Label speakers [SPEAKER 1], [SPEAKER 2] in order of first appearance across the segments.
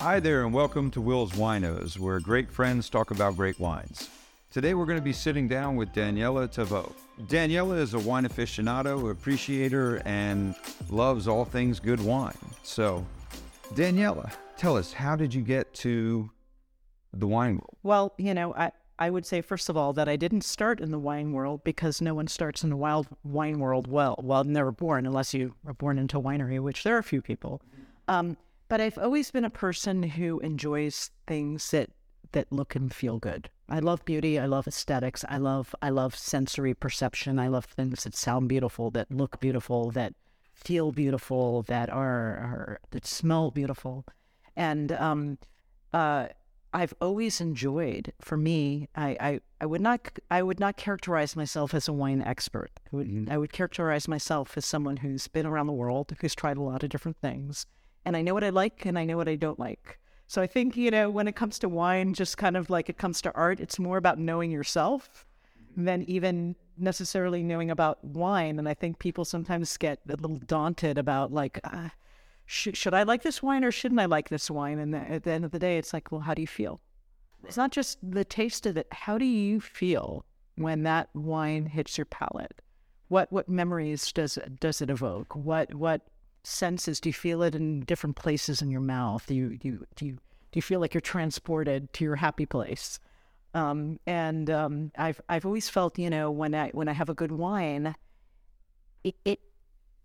[SPEAKER 1] Hi there, and welcome to Will's Winos, where great friends talk about great wines. Today we're going to be sitting down with Daniella Taveau. Daniella is a wine aficionado, appreciator, and loves all things good wine. So, Daniella, tell us, how did you get to the wine world?
[SPEAKER 2] Well, you know, I, I would say, first of all, that I didn't start in the wine world because no one starts in the wild wine world well. Well, never born, unless you are born into winery, which there are few people. Um, but I've always been a person who enjoys things that that look and feel good. I love beauty. I love aesthetics. I love I love sensory perception. I love things that sound beautiful, that look beautiful, that feel beautiful, that are, are that smell beautiful. And um, uh, I've always enjoyed. For me, I, I, I would not I would not characterize myself as a wine expert. I would, mm-hmm. I would characterize myself as someone who's been around the world, who's tried a lot of different things, and I know what I like and I know what I don't like. So I think, you know, when it comes to wine, just kind of like it comes to art, it's more about knowing yourself than even necessarily knowing about wine. And I think people sometimes get a little daunted about like, uh, sh- should I like this wine or shouldn't I like this wine? And at the end of the day, it's like, well, how do you feel? It's not just the taste of it. How do you feel when that wine hits your palate? What what memories does does it evoke? What what senses? Do you feel it in different places in your mouth? Do you do you, do you, do you feel like you're transported to your happy place? Um, and um, I've I've always felt, you know, when I when I have a good wine, it, it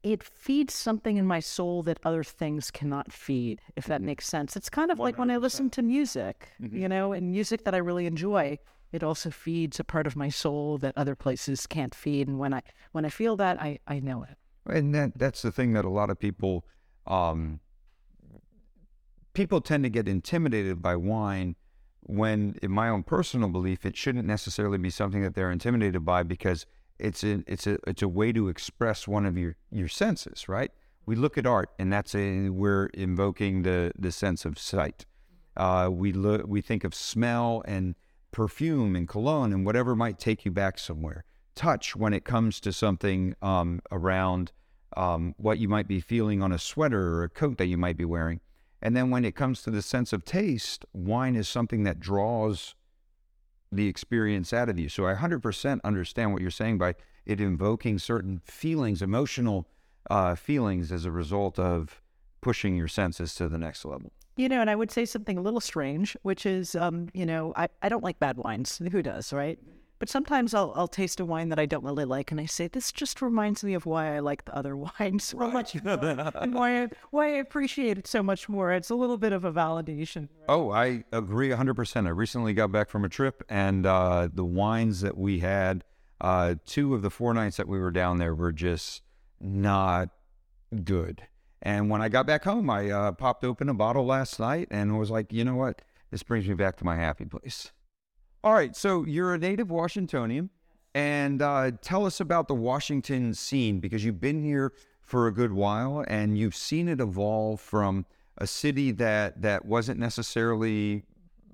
[SPEAKER 2] it feeds something in my soul that other things cannot feed, if that makes sense. It's kind of 100%. like when I listen to music, mm-hmm. you know, and music that I really enjoy, it also feeds a part of my soul that other places can't feed. And when I when I feel that, I, I know it.
[SPEAKER 1] And that that's the thing that a lot of people um, people tend to get intimidated by wine when in my own personal belief it shouldn't necessarily be something that they're intimidated by because it's a it's a it's a way to express one of your your senses, right? We look at art and that's a we're invoking the the sense of sight. Uh, we look we think of smell and perfume and cologne and whatever might take you back somewhere touch when it comes to something um, around um, what you might be feeling on a sweater or a coat that you might be wearing. And then when it comes to the sense of taste, wine is something that draws the experience out of you. So I 100% understand what you're saying by it invoking certain feelings, emotional uh, feelings as a result of pushing your senses to the next level.
[SPEAKER 2] You know, and I would say something a little strange, which is, um, you know, I, I don't like bad wines. Who does, right? But sometimes I'll I'll taste a wine that I don't really like, and I say this just reminds me of why I like the other wines so right. much, and why I, why I appreciate it so much more. It's a little bit of a validation. Right?
[SPEAKER 1] Oh, I agree hundred percent. I recently got back from a trip, and uh, the wines that we had, uh, two of the four nights that we were down there were just not good. And when I got back home, I uh, popped open a bottle last night and was like, you know what? This brings me back to my happy place. All right, so you're a native Washingtonian, and uh, tell us about the Washington scene because you've been here for a good while and you've seen it evolve from a city that that wasn't necessarily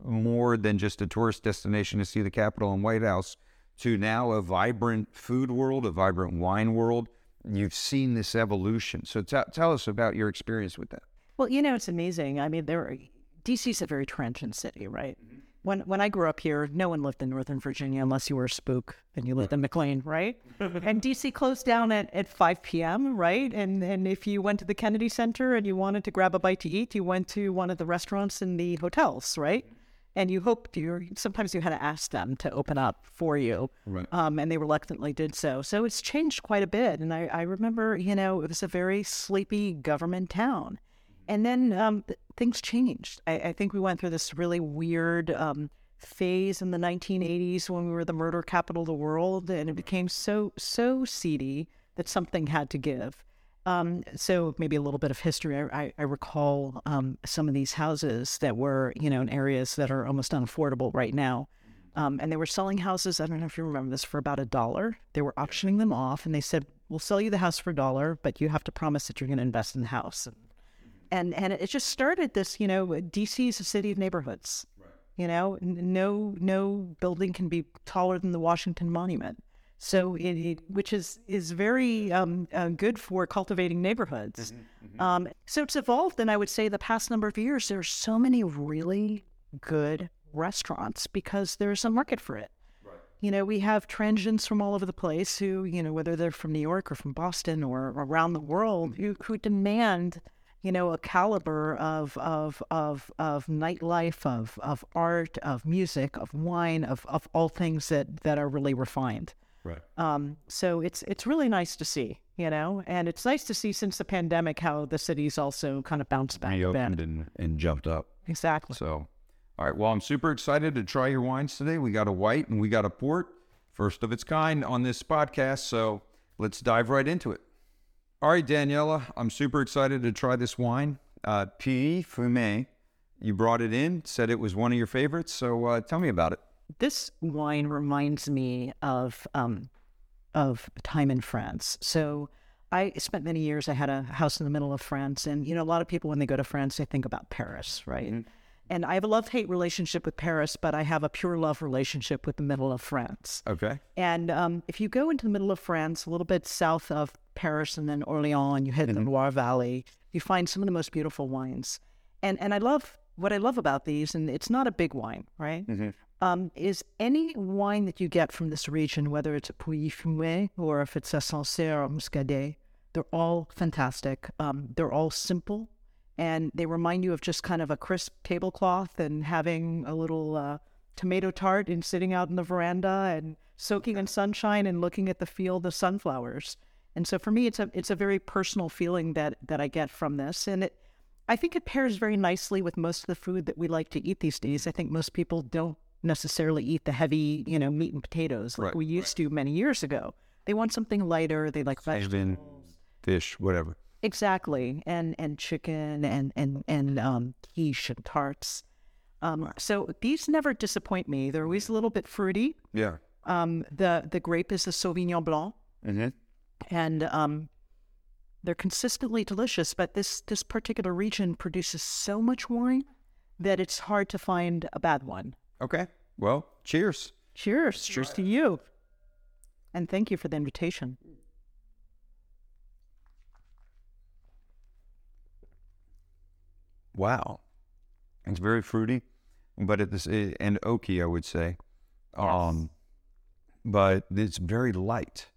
[SPEAKER 1] more than just a tourist destination to see the Capitol and White House to now a vibrant food world, a vibrant wine world. You've seen this evolution. So t- tell us about your experience with that.
[SPEAKER 2] Well, you know, it's amazing. I mean, there are, DC's a very transient city, right? Mm-hmm when when I grew up here, no one lived in Northern Virginia unless you were a spook and you lived in McLean, right? and DC closed down at, at 5 p.m., right? And and if you went to the Kennedy Center and you wanted to grab a bite to eat, you went to one of the restaurants in the hotels, right? And you hoped you sometimes you had to ask them to open up for you,
[SPEAKER 1] right?
[SPEAKER 2] Um, and they reluctantly did so. So it's changed quite a bit. And I, I remember, you know, it was a very sleepy government town and then um, things changed. I, I, think we went through this really weird um, phase in the 1980s when we were the murder capital of the world, and it became so so seedy that something had to give. Um, so maybe a little bit of history. I, I recall um, some of these houses that were, you know, in areas that are almost unaffordable right now. Um, and they were selling houses. I don't know if you remember this for about a dollar. They were auctioning them off, and they said, "We'll sell you the house for a dollar, but you have to promise that you're going to invest in the house." And and and it just started this. You know, DC is a city of neighborhoods. Right. You know, no no building can be taller than the Washington Monument. So it, it which is is very um, uh, good for cultivating neighborhoods. Um, so it's evolved, and I would say the past number of years, there's so many really good restaurants because there's a market for it. You know, we have transients from all over the place who, you know, whether they're from New York or from Boston or around the world, who, who demand, you know, a caliber of of of of nightlife, of of art, of music, of wine, of of all things that that are really refined.
[SPEAKER 1] Right.
[SPEAKER 2] Um, so it's it's really nice to see, you know, and it's nice to see since the pandemic how the city's also kind of bounced back.
[SPEAKER 1] Reopened and, and jumped up.
[SPEAKER 2] Exactly.
[SPEAKER 1] So, all right. Well, I'm super excited to try your wines today. We got a white and we got a port, first of its kind on this podcast. So let's dive right into it. All right, Daniella, I'm super excited to try this wine. Uh, Pouilly-Fumé. You brought it in, said it was one of your favorites. So uh, tell me about it.
[SPEAKER 2] this wine reminds me of um, of time in France. So I spent many years. I had a house in the middle of France, and you know, a lot of people when they go to France, they think about Paris, right? And I have a love hate relationship with Paris, but I have a pure love relationship with the middle of France.
[SPEAKER 1] Okay.
[SPEAKER 2] And um, if you go into the middle of France, a little bit south of Paris and then Orleans, and you hit the Loire Valley, you find some of the most beautiful wines. And and I love what I love about these, and it's not a big wine, right? Um, is any wine that you get from this region, whether it's a Pouilly-Fumé or if it's a Sancerre or Muscadet, they're all fantastic. Um, they're all simple, and they remind you of just kind of a crisp tablecloth and having a little uh, tomato tart and sitting out in the veranda and soaking in sunshine and looking at the field of sunflowers. And so for me, it's a it's a very personal feeling that that I get from this, and it I think it pairs very nicely with most of the food that we like to eat these days. I think most people don't necessarily eat the heavy, you know, meat and potatoes like
[SPEAKER 1] Right,
[SPEAKER 2] we used to many years ago. They want something lighter. They like vegetables.
[SPEAKER 1] Fish, whatever.
[SPEAKER 2] Exactly, and and chicken and and and um, quiche and tarts. Um, so these never disappoint me. They're always a little bit fruity.
[SPEAKER 1] Yeah.
[SPEAKER 2] Um, the the grape is a Sauvignon Blanc,
[SPEAKER 1] Mm-hmm.
[SPEAKER 2] and um, they're consistently delicious. But this this particular region produces so much wine that it's hard to find a bad one.
[SPEAKER 1] Okay. Well, cheers.
[SPEAKER 2] Cheers! Cheers to you, and thank you for the invitation.
[SPEAKER 1] Wow. It's very fruity, but at this and oaky, I would say. Um, but it's very light.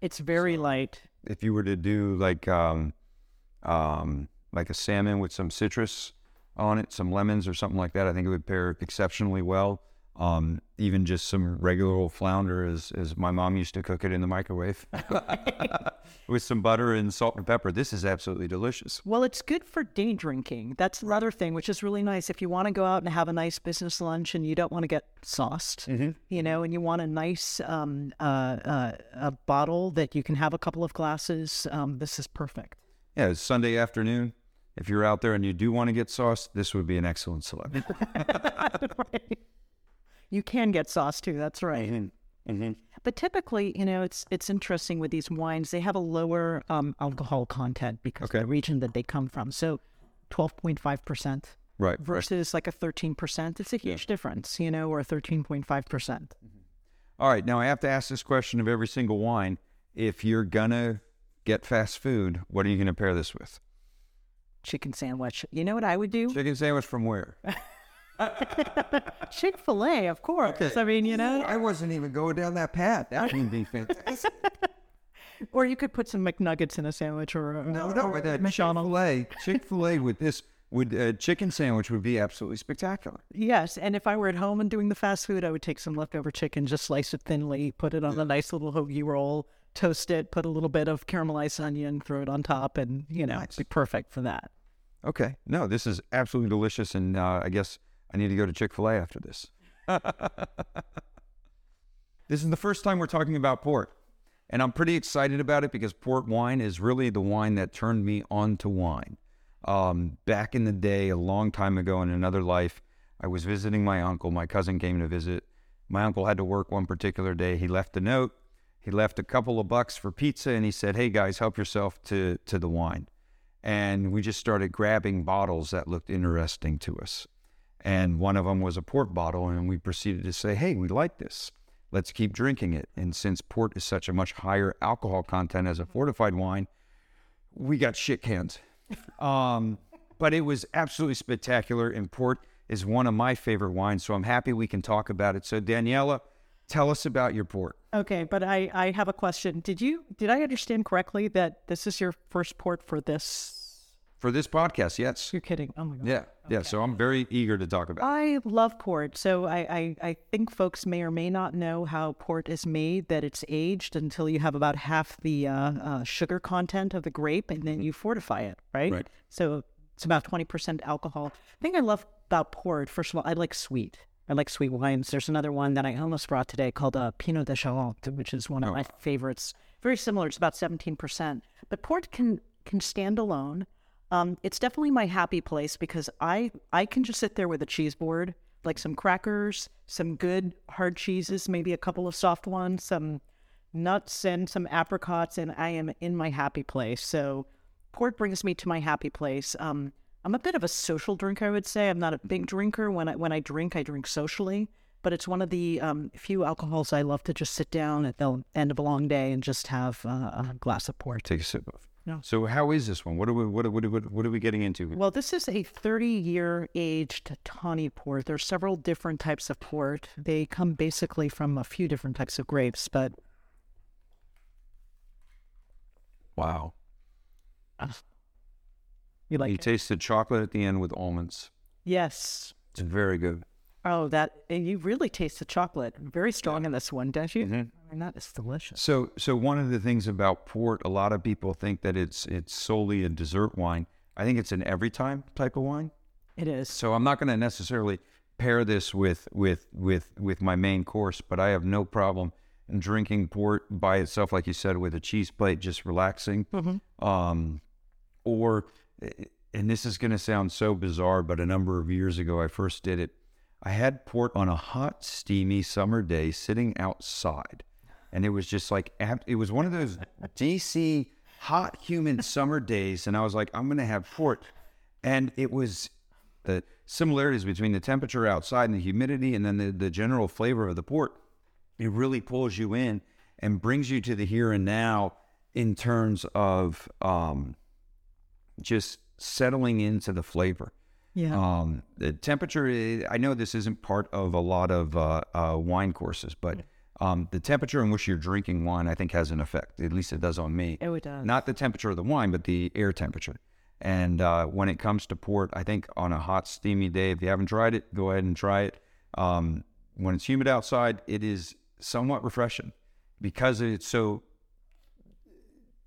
[SPEAKER 2] It's very light.
[SPEAKER 1] If you were to do like um, um, like a salmon with some citrus on it, some lemons or something like that, I think it would pair exceptionally well. Um, even just some regular old flounder, as as my mom used to cook it in the microwave, with some butter and salt and pepper. This is absolutely delicious.
[SPEAKER 2] Well, it's good for day drinking. That's another thing, which is really nice. If you want to go out and have a nice business lunch and you don't want to get sauced, you know, and you want a nice um, uh, uh, a bottle that you can have a couple of glasses, um, this is perfect.
[SPEAKER 1] Yeah, it's Sunday afternoon. If you're out there and you do want to get sauce, this would be an excellent selection.
[SPEAKER 2] right. You can get sauce too. That's right.
[SPEAKER 1] mm-hmm.
[SPEAKER 2] But typically, you know, it's it's interesting with these wines. They have a lower um, alcohol content because of the region that they come from. So, twelve point five percent.
[SPEAKER 1] Right.
[SPEAKER 2] versus like a 13%. It's a huge difference, you know, or a 13.5%.
[SPEAKER 1] All right. Now I have to ask this question of every single wine. If you're gonna get fast food, what are you gonna pair this with?
[SPEAKER 2] Chicken sandwich. You know what I would do?
[SPEAKER 1] Chicken sandwich from where?
[SPEAKER 2] Chick fil A, of course. I mean, you know,
[SPEAKER 1] I wasn't even going down that path. That would be fantastic.
[SPEAKER 2] or you could put some McNuggets in a sandwich or a,
[SPEAKER 1] no,
[SPEAKER 2] or
[SPEAKER 1] no, with that Chick. Fil A, Chick Fil A with this would uh, chicken sandwich would be absolutely spectacular.
[SPEAKER 2] Yes. And if I were at home and doing the fast food, I would take some leftover chicken, just slice it thinly, put it on a nice little hoagie roll, toast it, put a little bit of caramelized onion, throw it on top, and, you know,
[SPEAKER 1] Nice.
[SPEAKER 2] be perfect for that.
[SPEAKER 1] Okay. No, this is absolutely delicious, and uh, I guess I need to go to Chick Fil A after this. this is the first time we're talking about port, and I'm pretty excited about it because port wine is really the wine that turned me on to wine. Um, back in the day, a long time ago in another life, I was visiting my uncle. My cousin came to visit. My uncle had to work one particular day. He left a note. He left a couple of bucks for pizza, and he said, "Hey guys, help yourself to to the wine." and we just started grabbing bottles that looked interesting to us. And one of them was a port bottle, and we proceeded to say, "Hey, we like this." let's keep drinking it. And since port is such a much higher alcohol content as a fortified wine, we got shit cans. Um, but it was absolutely spectacular. And port is one of my favorite wines, so I'm happy we can talk about it. So Daniella, tell us about your port.
[SPEAKER 2] Okay, but I, I have a question. Did you did I understand correctly that this is your first port for this?
[SPEAKER 1] For this podcast, yes.
[SPEAKER 2] You're kidding. Oh my god.
[SPEAKER 1] Yeah, yeah. So I'm very eager to talk about.
[SPEAKER 2] I love port. So I, I, I think folks may or may not know how port is made, that it's aged until you have about half the uh, uh, sugar content of the grape and then you fortify it, right?
[SPEAKER 1] Right.
[SPEAKER 2] So it's about 20% alcohol. The thing I love about port, first of all, I like sweet. I like sweet wines. There's another one that I almost brought today called uh, Pineau des Charentes, which is one of my favorites. Very similar. It's about 17%. But port can can stand alone. Um, it's definitely my happy place because I I can just sit there with a cheese board, like some crackers, some good hard cheeses, maybe a couple of soft ones, some nuts and some apricots, and I am in my happy place. So port brings me to my happy place. Um, I'm a bit of a social drinker, I would say. I'm not a big drinker. When I when I drink, I drink socially. But it's one of the um, few alcohols I love to just sit down at the end of a long day and just have uh, a glass of port.
[SPEAKER 1] Take a sip of.
[SPEAKER 2] No.
[SPEAKER 1] So how is this one? What are we? What are, what are, what are we getting into?
[SPEAKER 2] Well, this is a 30 year aged tawny port. There's several different types of port. They come basically from a few different types of grapes, but
[SPEAKER 1] Wow.
[SPEAKER 2] you like
[SPEAKER 1] You
[SPEAKER 2] it?
[SPEAKER 1] taste the chocolate at the end with almonds.
[SPEAKER 2] Yes.
[SPEAKER 1] It's very good.
[SPEAKER 2] Oh, that and you really taste the chocolate. Very strong in this one, don't you?
[SPEAKER 1] Mm-hmm.
[SPEAKER 2] I mean, that is delicious.
[SPEAKER 1] So, so one of the things about port, a lot of people think that it's it's solely a dessert wine. I think it's an every time type of wine.
[SPEAKER 2] It is.
[SPEAKER 1] So I'm not going to necessarily pair this with with with with my main course, but I have no problem drinking port by itself, like you said, with a cheese plate, just relaxing. Um, or, and this is going to sound so bizarre, but a number of years ago, I first did it. I had port on a hot, steamy summer day, sitting outside, and it was just like it was one of those DC hot, humid summer days, and I was like, I'm going to have port, and it was the similarities between the temperature outside and the humidity, and then the, the general flavor of the port. It really pulls you in and brings you to the here and now in terms of um, just settling into the flavor.
[SPEAKER 2] Yeah.
[SPEAKER 1] Um, the temperature, I know this isn't part of a lot of uh, uh, wine courses, but um, the temperature in which you're drinking wine, I think, has an effect. At least it does on me.
[SPEAKER 2] Oh, it does.
[SPEAKER 1] Not the temperature of the wine, but the air temperature. And uh, when it comes to port, I think on a hot, steamy day, if you haven't tried it, go ahead and try it. Um, when it's humid outside, it is somewhat refreshing because it's so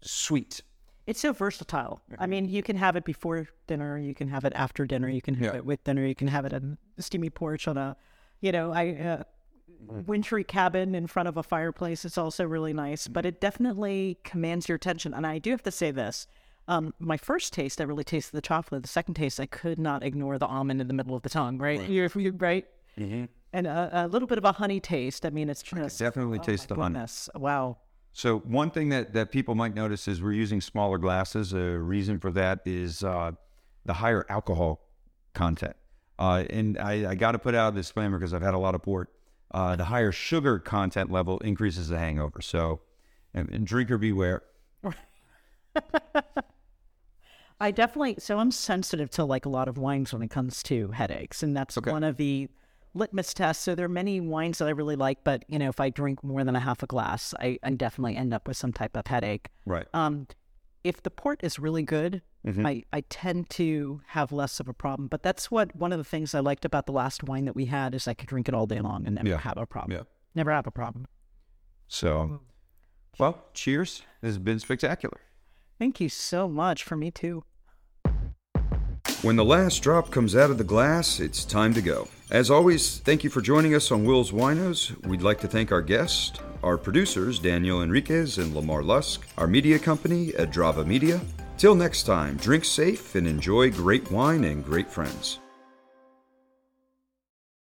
[SPEAKER 1] sweet.
[SPEAKER 2] It's so versatile. I mean, you can have it before dinner, you can have it after dinner, you can have
[SPEAKER 1] Yeah.
[SPEAKER 2] it with dinner, you can have it on a steamy porch on a, you know, I uh, wintry cabin in front of a fireplace. It's also really nice, but it definitely commands your attention. And I do have to say this. Um, my first taste, I really tasted the chocolate. The second taste, I could not ignore the almond in the middle of the tongue. Right, You're, you're right, and a, a little bit of a honey taste. I mean, it's just
[SPEAKER 1] Definitely taste the honey.
[SPEAKER 2] goodness. Wow.
[SPEAKER 1] So one thing that, that people might notice is we're using smaller glasses. A reason for that is uh, the higher alcohol content. Uh, and I, I got to put out a disclaimer because I've had a lot of port. Uh, the higher sugar content level increases the hangover. So, and, and drinker beware.
[SPEAKER 2] I definitely so I'm sensitive to like a lot of wines when it comes to headaches, and that's
[SPEAKER 1] Okay.
[SPEAKER 2] one of the litmus test. So there are many wines that I really like, but you know, if I drink more than a half a glass, I, I definitely end up with some type of headache.
[SPEAKER 1] Right.
[SPEAKER 2] Um, if the port is really good,
[SPEAKER 1] Mm-hmm.
[SPEAKER 2] I, I tend to have less of a problem. But that's what one of the things I liked about the last wine that we had is I could drink it all day long and never
[SPEAKER 1] Yeah.
[SPEAKER 2] have a problem.
[SPEAKER 1] Yeah.
[SPEAKER 2] Never have a problem.
[SPEAKER 1] So, well, cheers. This has been spectacular.
[SPEAKER 2] Thank you so much for me too.
[SPEAKER 1] When the last drop comes out of the glass, it's time to go. As always, thank you for joining us on Will's Winos. We'd like to thank our guests, our producers, Daniel Enriquez and Lamar Lusk, our media company, Adrava Media. Till next time, drink safe and enjoy great wine and great friends.